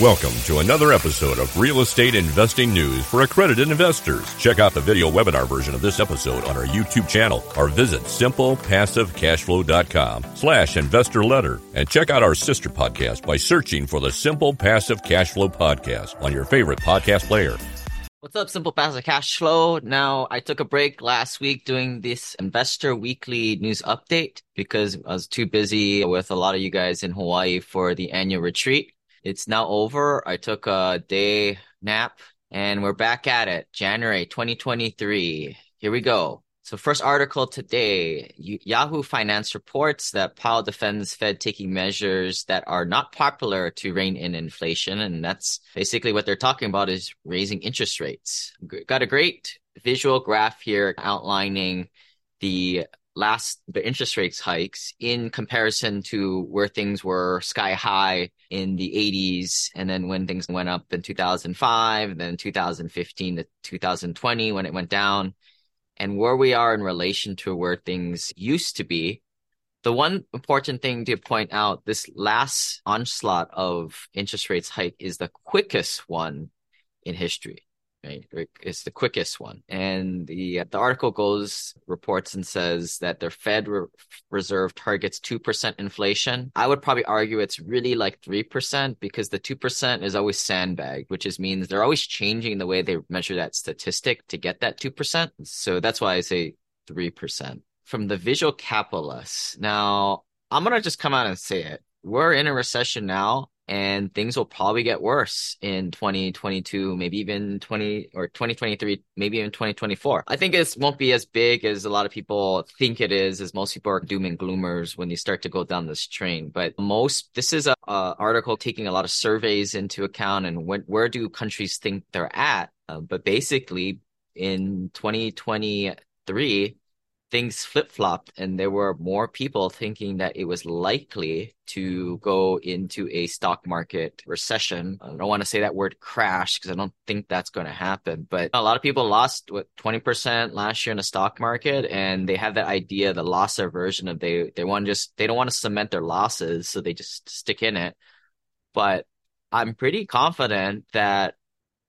Welcome to another episode of Real Estate Investing News for accredited investors. Check out the video webinar version of this episode on our YouTube channel or visit simplepassivecashflow.com slash investor letter and check out our sister podcast by searching for the Simple Passive Cashflow podcast on your favorite podcast player. What's up, Simple Passive Cashflow? Now, I took a break last week doing this Investor Weekly news update because I was too busy with a lot of you guys in Hawaii for the annual retreat. It's now over. I took a day nap and we're back at it. January 2023. Here we go. So first article today, Yahoo Finance reports that Powell defends Fed taking measures that are not popular to rein in inflation. And that's basically what they're talking about is raising interest rates. Got a great visual graph here outlining the last the interest rates hikes in comparison to where things were sky high in the 80s and then when things went up in 2005 and then 2015 to 2020 when it went down. And where we are in relation to where things used to be the one important thing to point out this last onslaught of interest rates hike is the quickest one in history right? It's the quickest one. And the the article goes reports and says that their Fed re- Reserve targets 2% inflation. I would probably argue it's really like 3% because the 2% is always sandbagged, which is means they're always changing the way they measure that statistic to get that 2%. So that's why I say 3%. From the visual capitalists. Now, I'm to just come out and say it. We're in a recession now and things will probably get worse in 2022 maybe even 20 or 2023 maybe even 2024 i think it won't be as big as a lot of people think it is as most people are doom and gloomers when they start to go down this train. But most this is a, a article taking a lot of surveys into account and when, where do countries think they're at? Uh, but basically in 2023 things flip flopped and there were more people thinking that it was likely to go into a stock market recession. I don't want to say that word crash because I don't think that's going to happen, but a lot of people lost what 20% last year in the stock market and they have that idea, the loss aversion of they, they want to just, they don't want to cement their losses. So they just stick in it. But I'm pretty confident that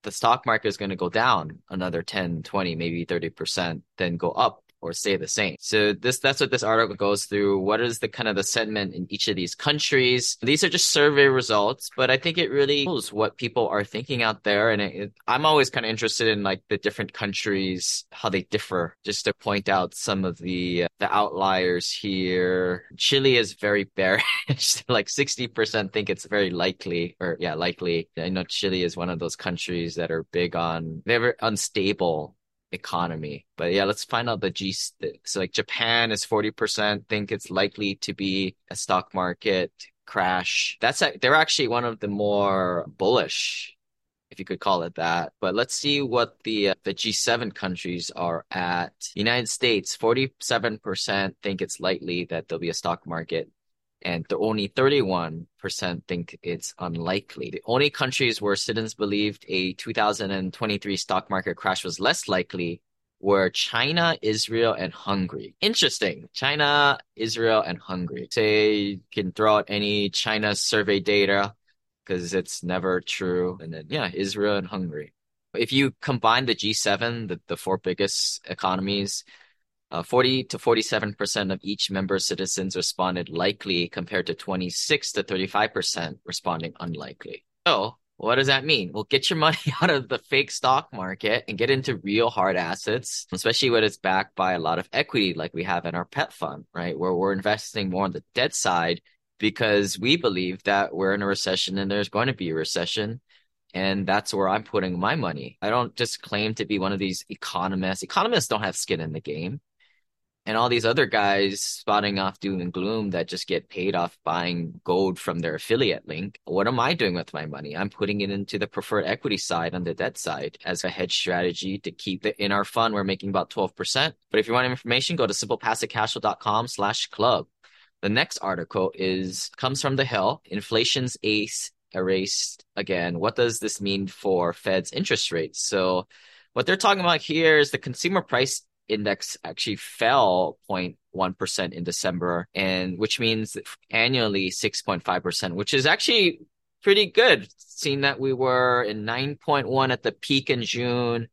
the stock market is going to go down another 10, 20, maybe 30%, then go up or stay the same. So this that's what this article goes through. What is the kind of the sentiment in each of these countries? These are just survey results, but I think it really shows what people are thinking out there. And it, it, I'm always kind of interested in like the different countries, how they differ. Just to point out some of the uh, the outliers here. Chile is very bearish. like 60% think it's very likely, or yeah, likely. I know Chile is one of those countries that are big on they're unstable economy. But yeah, let's find out the G. So like Japan is 40% think it's likely to be a stock market crash. That's they're actually one of the more bullish, if you could call it that. But let's see what the uh, the G7 countries are at. United States, 47% think it's likely that there'll be a stock market and the only 31% think it's unlikely. The only countries where citizens believed a 2023 stock market crash was less likely were China, Israel, and Hungary. Interesting. China, Israel, and Hungary. Say you can throw out any China survey data because it's never true. And then, yeah, Israel and Hungary. If you combine the G7, the, the four biggest economies, uh, 40 to 47% of each member citizens responded likely compared to 26 to 35% responding unlikely. So what does that mean? Well, get your money out of the fake stock market and get into real hard assets, especially when it's backed by a lot of equity like we have in our pet fund, right? Where we're investing more on the debt side because we believe that we're in a recession and there's going to be a recession. And that's where I'm putting my money. I don't just claim to be one of these economists. Economists don't have skin in the game and all these other guys spotting off doom and gloom that just get paid off buying gold from their affiliate link. What am I doing with my money? I'm putting it into the preferred equity side on the debt side as a hedge strategy to keep it in our fund. We're making about 12%. But if you want information, go to simplepassivecashflow.com slash club. The next article is comes from the Hill. Inflation's ace erased again. What does this mean for Fed's interest rates? So what they're talking about here is the consumer price index actually fell 0.1% in December, and which means annually 6.5%, which is actually pretty good seeing that we were in 9.1 at the peak in June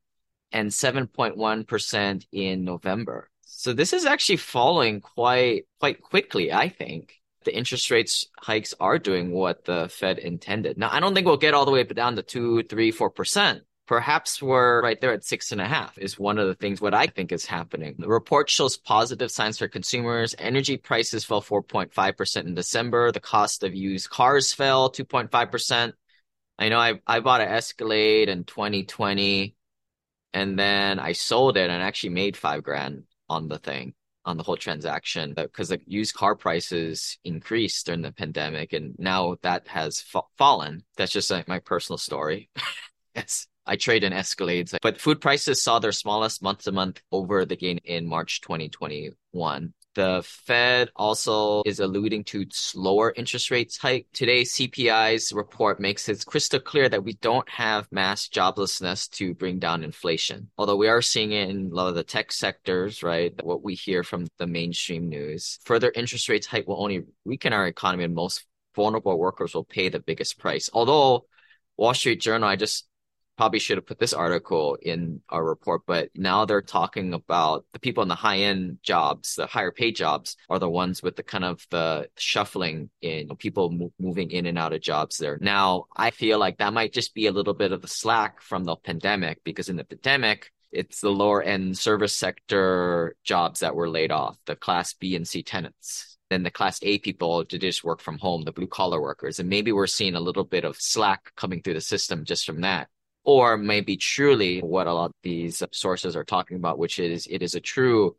and 7.1% in November. So this is actually falling quite quite quickly, I think. The interest rates hikes are doing what the Fed intended. Now, I don't think we'll get all the way down to two, three, four percent. Perhaps we're right there at six and a half is one of the things what I think is happening. The report shows positive signs for consumers. Energy prices fell 4.5% in December. The cost of used cars fell 2.5%. I know I, I bought an Escalade in 2020 and then I sold it and actually made five grand on the thing, on the whole transaction uh, because the used car prices increased during the pandemic and now that has fa- fallen. That's just like my personal story. yes. I trade in Escalades, but food prices saw their smallest month to month over the gain in March 2021. The Fed also is alluding to slower interest rates hike. Today, CPI's report makes it crystal clear that we don't have mass joblessness to bring down inflation. Although we are seeing it in a lot of the tech sectors, right? What we hear from the mainstream news. Further interest rates hike will only weaken our economy and most vulnerable workers will pay the biggest price. Although Wall Street Journal, I just probably should have put this article in our report, but now they're talking about the people in the high end jobs, the higher paid jobs are the ones with the kind of the shuffling in people moving in and out of jobs there. Now, I feel like that might just be a little bit of the slack from the pandemic because in the pandemic, it's the lower end service sector jobs that were laid off, the class B and C tenants. Then the class A people to just work from home, the blue collar workers. And maybe we're seeing a little bit of slack coming through the system just from that or maybe truly what a lot of these sources are talking about, which is it is a true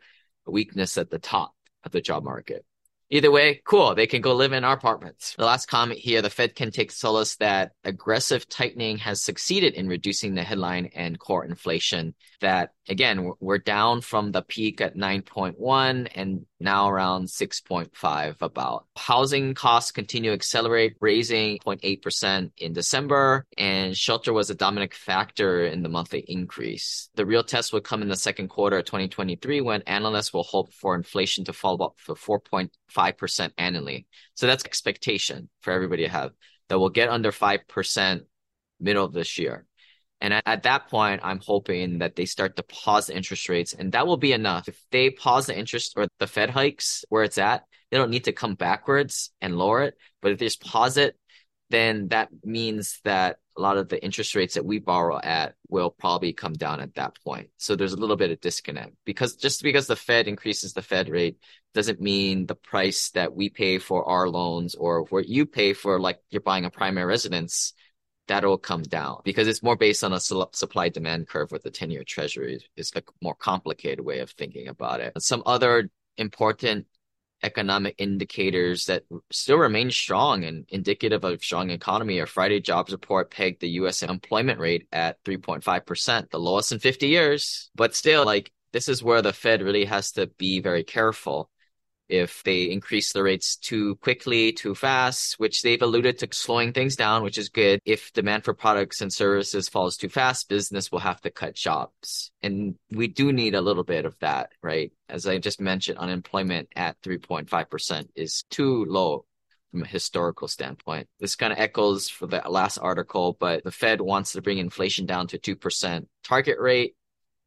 weakness at the top of the job market. Either way, cool. They can go live in our apartments. The last comment here, the Fed can take solace that aggressive tightening has succeeded in reducing the headline and core inflation. That again, we're down from the peak at 9.1 and now around 6.5 about. Housing costs continue to accelerate, raising 0.8% in December, and shelter was a dominant factor in the monthly increase. The real test will come in the second quarter of 2023 when analysts will hope for inflation to fall up for 4.5% annually. So that's expectation for everybody to have that we'll get under 5% middle of this year. And at, at, that point, I'm hoping that they start to pause the interest rates, and that will be enough. If they pause the interest or the Fed hikes where it's at, they don't need to come backwards and lower it. But if they just pause it, then that means that a lot of the interest rates that we borrow at will probably come down at that point. So there's a little bit of disconnect because just because the Fed increases the Fed rate doesn't mean the price that we pay for our loans or what you pay for, like you're buying a primary residence, that'll come down because it's more based on a supply demand curve with the 10 year treasury. It's a more complicated way of thinking about it. Some other important economic indicators that still remain strong and indicative of strong economy. A Friday jobs report pegged the U.S. employment rate at 3.5%, the lowest in 50 years. But still, like, this is where the Fed really has to be very careful if they increase the rates too quickly, too fast, which they've alluded to slowing things down, which is good. If demand for products and services falls too fast, business will have to cut jobs. And we do need a little bit of that, right? As I just mentioned, unemployment at 3.5% is too low from a historical standpoint. This kind of echoes for the last article, but the Fed wants to bring inflation down to 2% target rate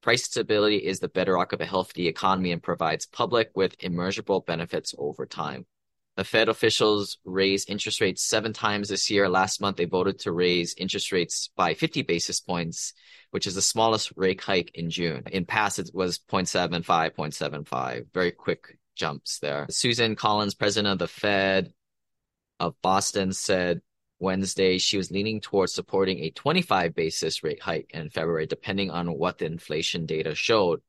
Price stability is the bedrock of a healthy economy and provides public with immeasurable benefits over time. The Fed officials raised interest rates seven times this year. Last month, they voted to raise interest rates by 50 basis points, which is the smallest rate hike in June. In past, it was 0.75, 0.75. Very quick jumps there. Susan Collins, president of the Fed of Boston, said Wednesday, she was leaning towards supporting a 25 basis rate hike in February, depending on what the inflation data showed.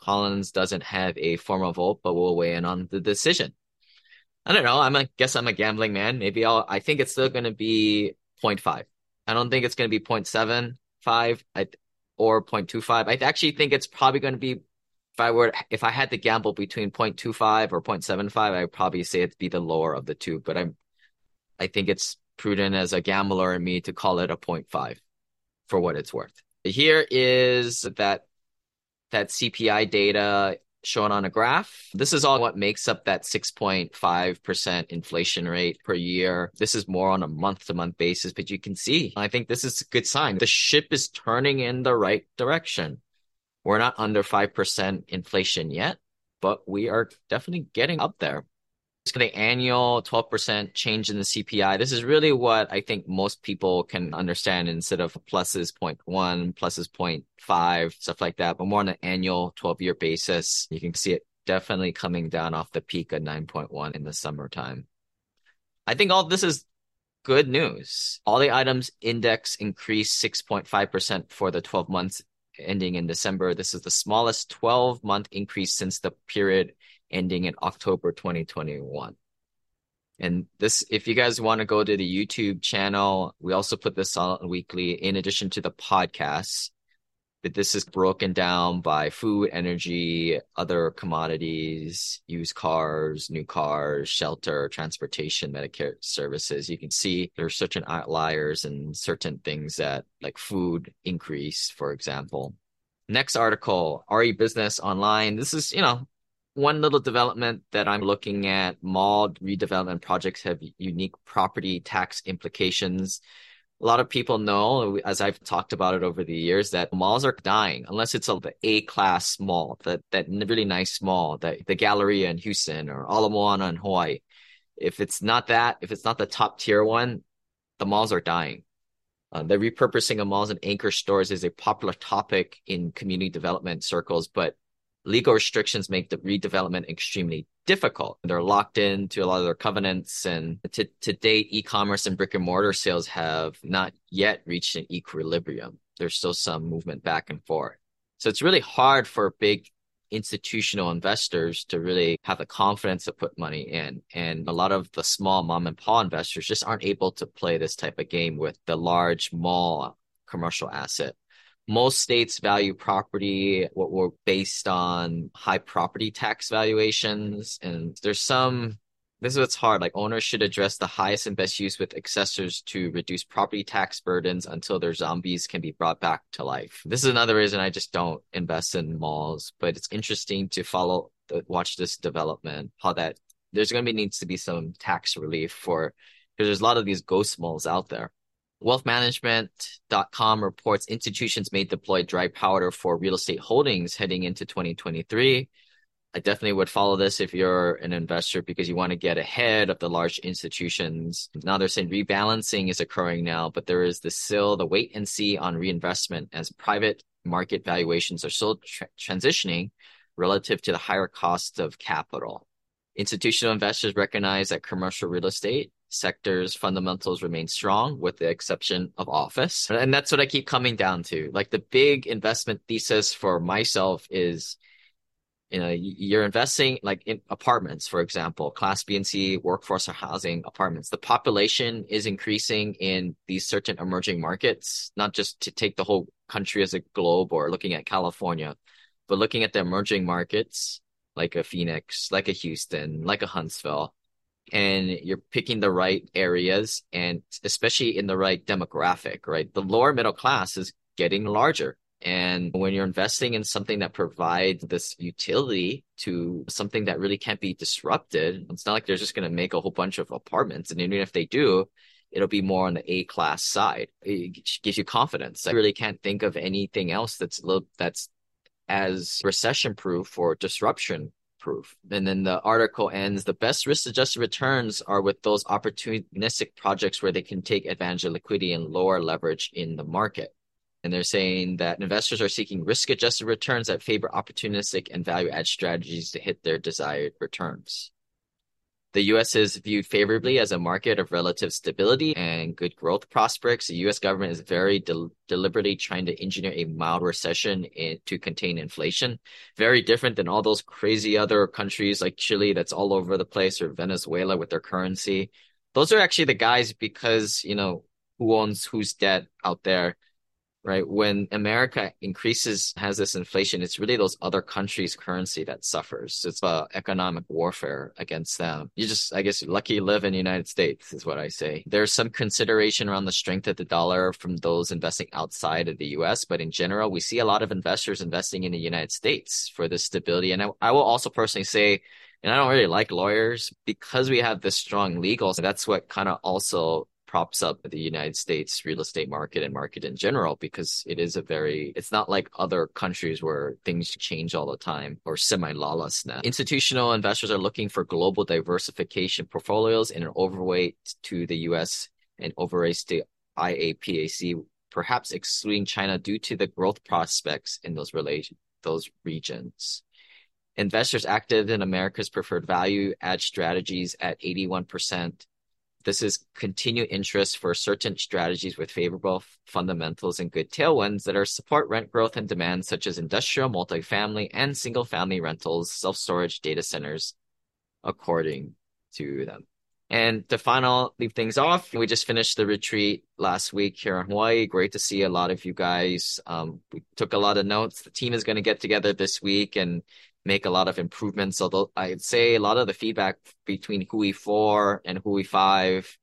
Collins doesn't have a formal vote, but will weigh in on the decision. I don't know. I'm a guess I'm a gambling man. Maybe I'll, I think it's still going to be 0.5. I don't think it's going to be 0.75 I, or 0.25. I actually think it's probably going to be, if I were, if I had to gamble between 0.25 or 0.75, I would probably say it'd be the lower of the two, but I'm, I think it's prudent as a gambler and me to call it a 0.5 for what it's worth. Here is that that CPI data shown on a graph. This is all what makes up that 6.5% inflation rate per year. This is more on a month to month basis, but you can see, I think this is a good sign. The ship is turning in the right direction. We're not under 5% inflation yet, but we are definitely getting up there. Going to annual 12% change in the CPI. This is really what I think most people can understand instead of pluses 0.1, pluses 0.5, stuff like that, but more on an annual 12 year basis. You can see it definitely coming down off the peak of 9.1 in the summertime. I think all this is good news. All the items index increased 6.5% for the 12 months ending in December. This is the smallest 12 month increase since the period ending in October 2021. And this, if you guys want to go to the YouTube channel, we also put this on weekly in addition to the podcasts. But this is broken down by food, energy, other commodities, used cars, new cars, shelter, transportation, Medicare services. You can see there's certain outliers and certain things that like food increase, for example. Next article, RE Business Online. This is, you know, one little development that I'm looking at, mall redevelopment projects have unique property tax implications. A lot of people know, as I've talked about it over the years, that malls are dying unless it's a A class mall, that that really nice mall, that the Galleria in Houston or Ala Moana in Hawaii. If it's not that, if it's not the top tier one, the malls are dying. Uh, the repurposing of malls and anchor stores is a popular topic in community development circles, but legal restrictions make the redevelopment extremely difficult. They're locked into a lot of their covenants, and to, to date, e-commerce and brick and mortar sales have not yet reached an equilibrium. There's still some movement back and forth. So it's really hard for big institutional investors to really have the confidence to put money in. And a lot of the small mom and pop investors just aren't able to play this type of game with the large mall commercial asset most states value property what were based on high property tax valuations and there's some this is what's hard like owners should address the highest and best use with assessors to reduce property tax burdens until their zombies can be brought back to life. This is another reason i just don't invest in malls but it's interesting to follow uh, watch this development how that there's going to be needs to be some tax relief for because there's a lot of these ghost malls out there Wealthmanagement.com reports institutions may deploy dry powder for real estate holdings heading into 2023. I definitely would follow this if you're an investor because you want to get ahead of the large institutions. Now they're saying rebalancing is occurring now, but there is the still the wait and see on reinvestment as private market valuations are still tra- transitioning relative to the higher cost of capital. Institutional investors recognize that commercial real estate sector's fundamentals remain strong with the exception of office. And that's what I keep coming down to. Like the big investment thesis for myself is you know you're investing like in apartments for example class b and c workforce or housing apartments the population is increasing in these certain emerging markets not just to take the whole country as a globe or looking at california but looking at the emerging markets like a phoenix like a houston like a huntsville and you're picking the right areas and especially in the right demographic, right? The lower middle class is getting larger. And when you're investing in something that provides this utility to something that really can't be disrupted, it's not like they're just going to make a whole bunch of apartments. And even if they do, it'll be more on the A class side. It gives you confidence. I really can't think of anything else that's little, that's as recession proof or disruption proof. And then the article ends the best risk adjusted returns are with those opportunistic projects where they can take advantage of liquidity and lower leverage in the market. And they're saying that investors are seeking risk adjusted returns that favor opportunistic and value add strategies to hit their desired returns. The U.S. is viewed favorably as a market of relative stability and good growth prospects. The U.S. government is very de- deliberately trying to engineer a mild recession in, to contain inflation. Very different than all those crazy other countries like Chile that's all over the place or Venezuela with their currency. Those are actually the guys because, you know, who owns whose debt out there. Right? When America increases, has this inflation, it's really those other countries' currency that suffers. It's a economic warfare against them. You just, I guess, lucky live in the United States is what I say. There's some consideration around the strength of the dollar from those investing outside of the US, but in general, we see a lot of investors investing in the United States for the stability. And I, I will also personally say, and I don't really like lawyers because we have this strong legals. That's what kind of also props up the United States real estate market and market in general because it is a very, it's not like other countries where things change all the time or semi lawless now. Institutional investors are looking for global diversification portfolios and an overweight to the US and overweight to IAPAC, perhaps excluding China due to the growth prospects in those relation, those regions. Investors active in America's preferred value add strategies at 81%, this is continued interest for certain strategies with favorable fundamentals and good tailwinds that are support rent growth and demand, such as industrial, multifamily, and single family rentals, self storage, data centers, according to them. And to final leave things off, we just finished the retreat last week here in Hawaii. Great to see a lot of you guys. Um, we took a lot of notes. The team is going to get together this week and make a lot of improvements. Although I'd say a lot of the feedback between Hui 4 and Hui 5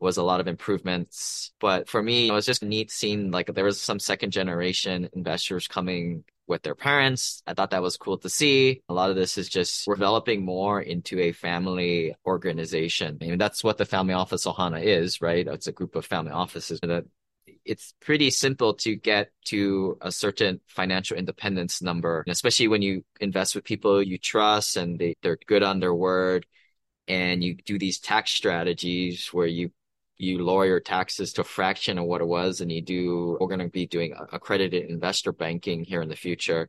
was a lot of improvements. But for me, it was just neat seeing like there was some second generation investors coming with their parents. I thought that was cool to see. A lot of this is just developing more into a family organization. I mean, that's what the family office Ohana is, right? It's a group of family offices that it's pretty simple to get to a certain financial independence number, especially when you invest with people you trust and they, they're good on their word. And you do these tax strategies where you you lower your taxes to a fraction of what it was, and you do. We're going to be doing accredited investor banking here in the future.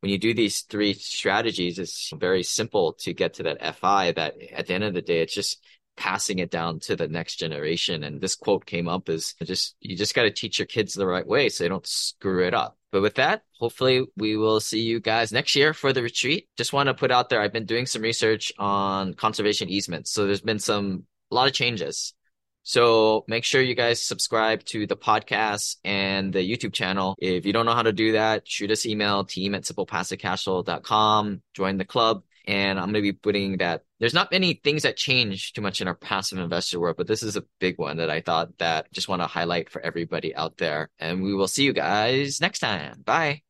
When you do these three strategies, it's very simple to get to that FI. That at the end of the day, it's just passing it down to the next generation. And this quote came up is just, you just got to teach your kids the right way so they don't screw it up. But with that, hopefully we will see you guys next year for the retreat. Just want to put out there, I've been doing some research on conservation easements. So there's been some, a lot of changes. So make sure you guys subscribe to the podcast and the YouTube channel. If you don't know how to do that, shoot us email team at simplepassivecashflow.com, join the club. And I'm going to be putting that. There's not many things that change too much in our passive investor world, but this is a big one that I thought that just want to highlight for everybody out there. And we will see you guys next time. Bye.